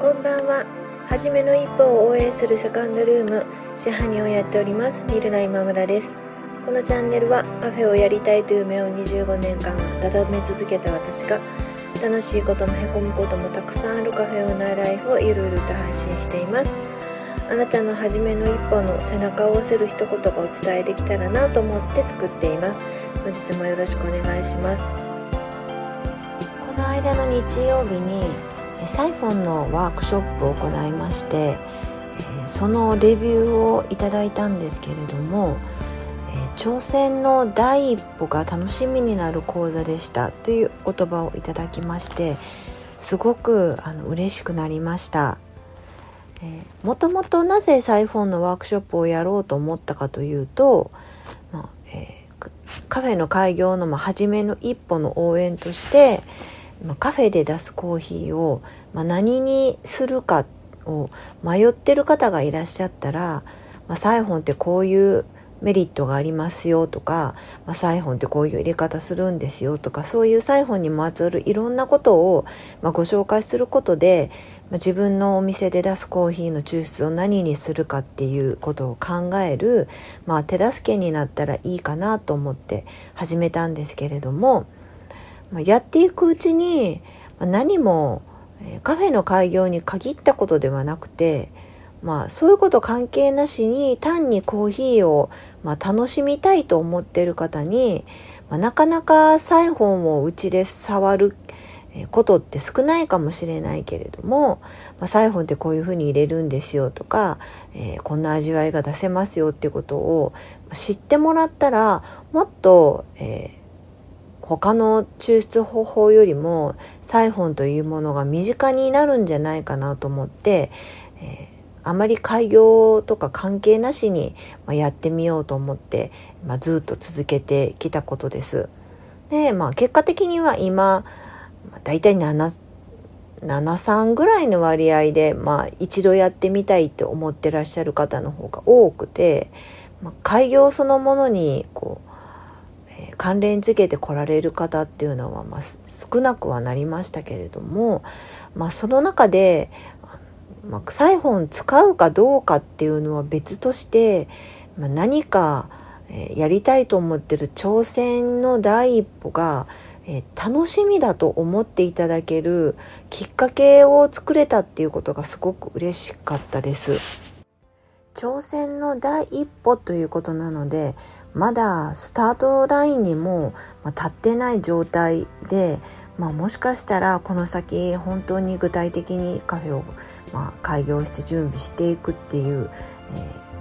こんばんは。はじめの一歩を応援するセカンドルーム、支配人をやっております、ミルナ今村です。このチャンネルはカフェをやりたいという夢を25年間温め続けた私が、楽しいこともへこむこともたくさんあるカフェオーナーライフをゆるゆると配信しています。あなたの初めの一歩の背中を押せる一言がお伝えできたらなと思って作っています。本日もよろしくお願いします。この間の日曜日にサイフォンのワークショップを行いまして、そのレビューをいただいたんですけれども、挑戦の第一歩が楽しみになる講座でしたという言葉をいただきましてすごくあの嬉しくなりました。もともとなぜサイフォンのワークショップをやろうと思ったかというと、まあえー、カフェの開業の、ま、初めの一歩の応援として、まあ、カフェで出すコーヒーを、まあ、何にするかを迷ってる方がいらっしゃったら、まあ、サイフォンってこういうメリットがありますよとか、まあ、サイフォンってこういう入れ方するんですよとかそういうサイフォンにまつわるいろんなことを、まあ、ご紹介することで、まあ、自分のお店で出すコーヒーの抽出を何にするかっていうことを考える、まあ、手助けになったらいいかなと思って始めたんですけれども。まやっていくうちに何もカフェの開業に限ったことではなくてまあそういうこと関係なしに単にコーヒーを、まあ、楽しみたいと思ってる方に、まあ、なかなかサイフォンをうちで触ることって少ないかもしれないけれども、まあ、サイフォンってこういうふうに入れるんですよとか、えー、こんな味わいが出せますよってことを知ってもらったらもっと、えー他の抽出方法よりもサイフォンというものが身近になるんじゃないかなと思って、えー、あまり開業とか関係なしに、まやってみようと思って、まあ、ずっと続けてきたことです。で、まあ、結果的には今、まあ、大体7 73ぐらいの割合で、まあ、一度やってみたいって思ってらっしゃる方の方が多くて、まあ、開業そのものに関連づけて来られる方っていうのは、まあ、少なくはなりましたけれども、まあ、その中で、まあ、サイフォン使うかどうかっていうのは別として、まあ、何か、えやりたいと思ってる挑戦の第一歩が、え楽しみだと思っていただけるきっかけを作れたっていうことがすごく嬉しかったです。挑戦の第一歩ということなのでまだスタートラインにも立ってない状態で、まあ、もしかしたらこの先本当に具体的にカフェを、ま、開業して準備していくっていう、え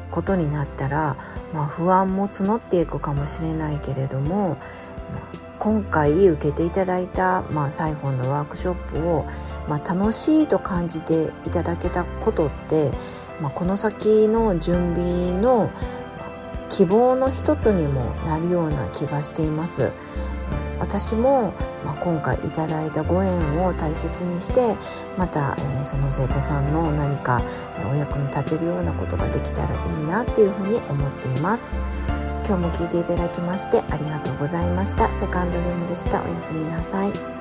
ー、ことになったら、まあ、不安も募っていくかもしれないけれども、まあ今回受けていただいた、まあ、サイフォンのワークショップを、まあ、楽しいと感じていただけたことって、まあ、この先の準備の希望の一つにもなるような気がしています。私も、まあ、今回いただいたご縁を大切にしてまた、えー、その生徒さんの何か、えお役に立てるようなことができたらいいなっていうふうに思っています。今日も聞いていただきましてありがとうございました。セカンドルームでした。おやすみなさい。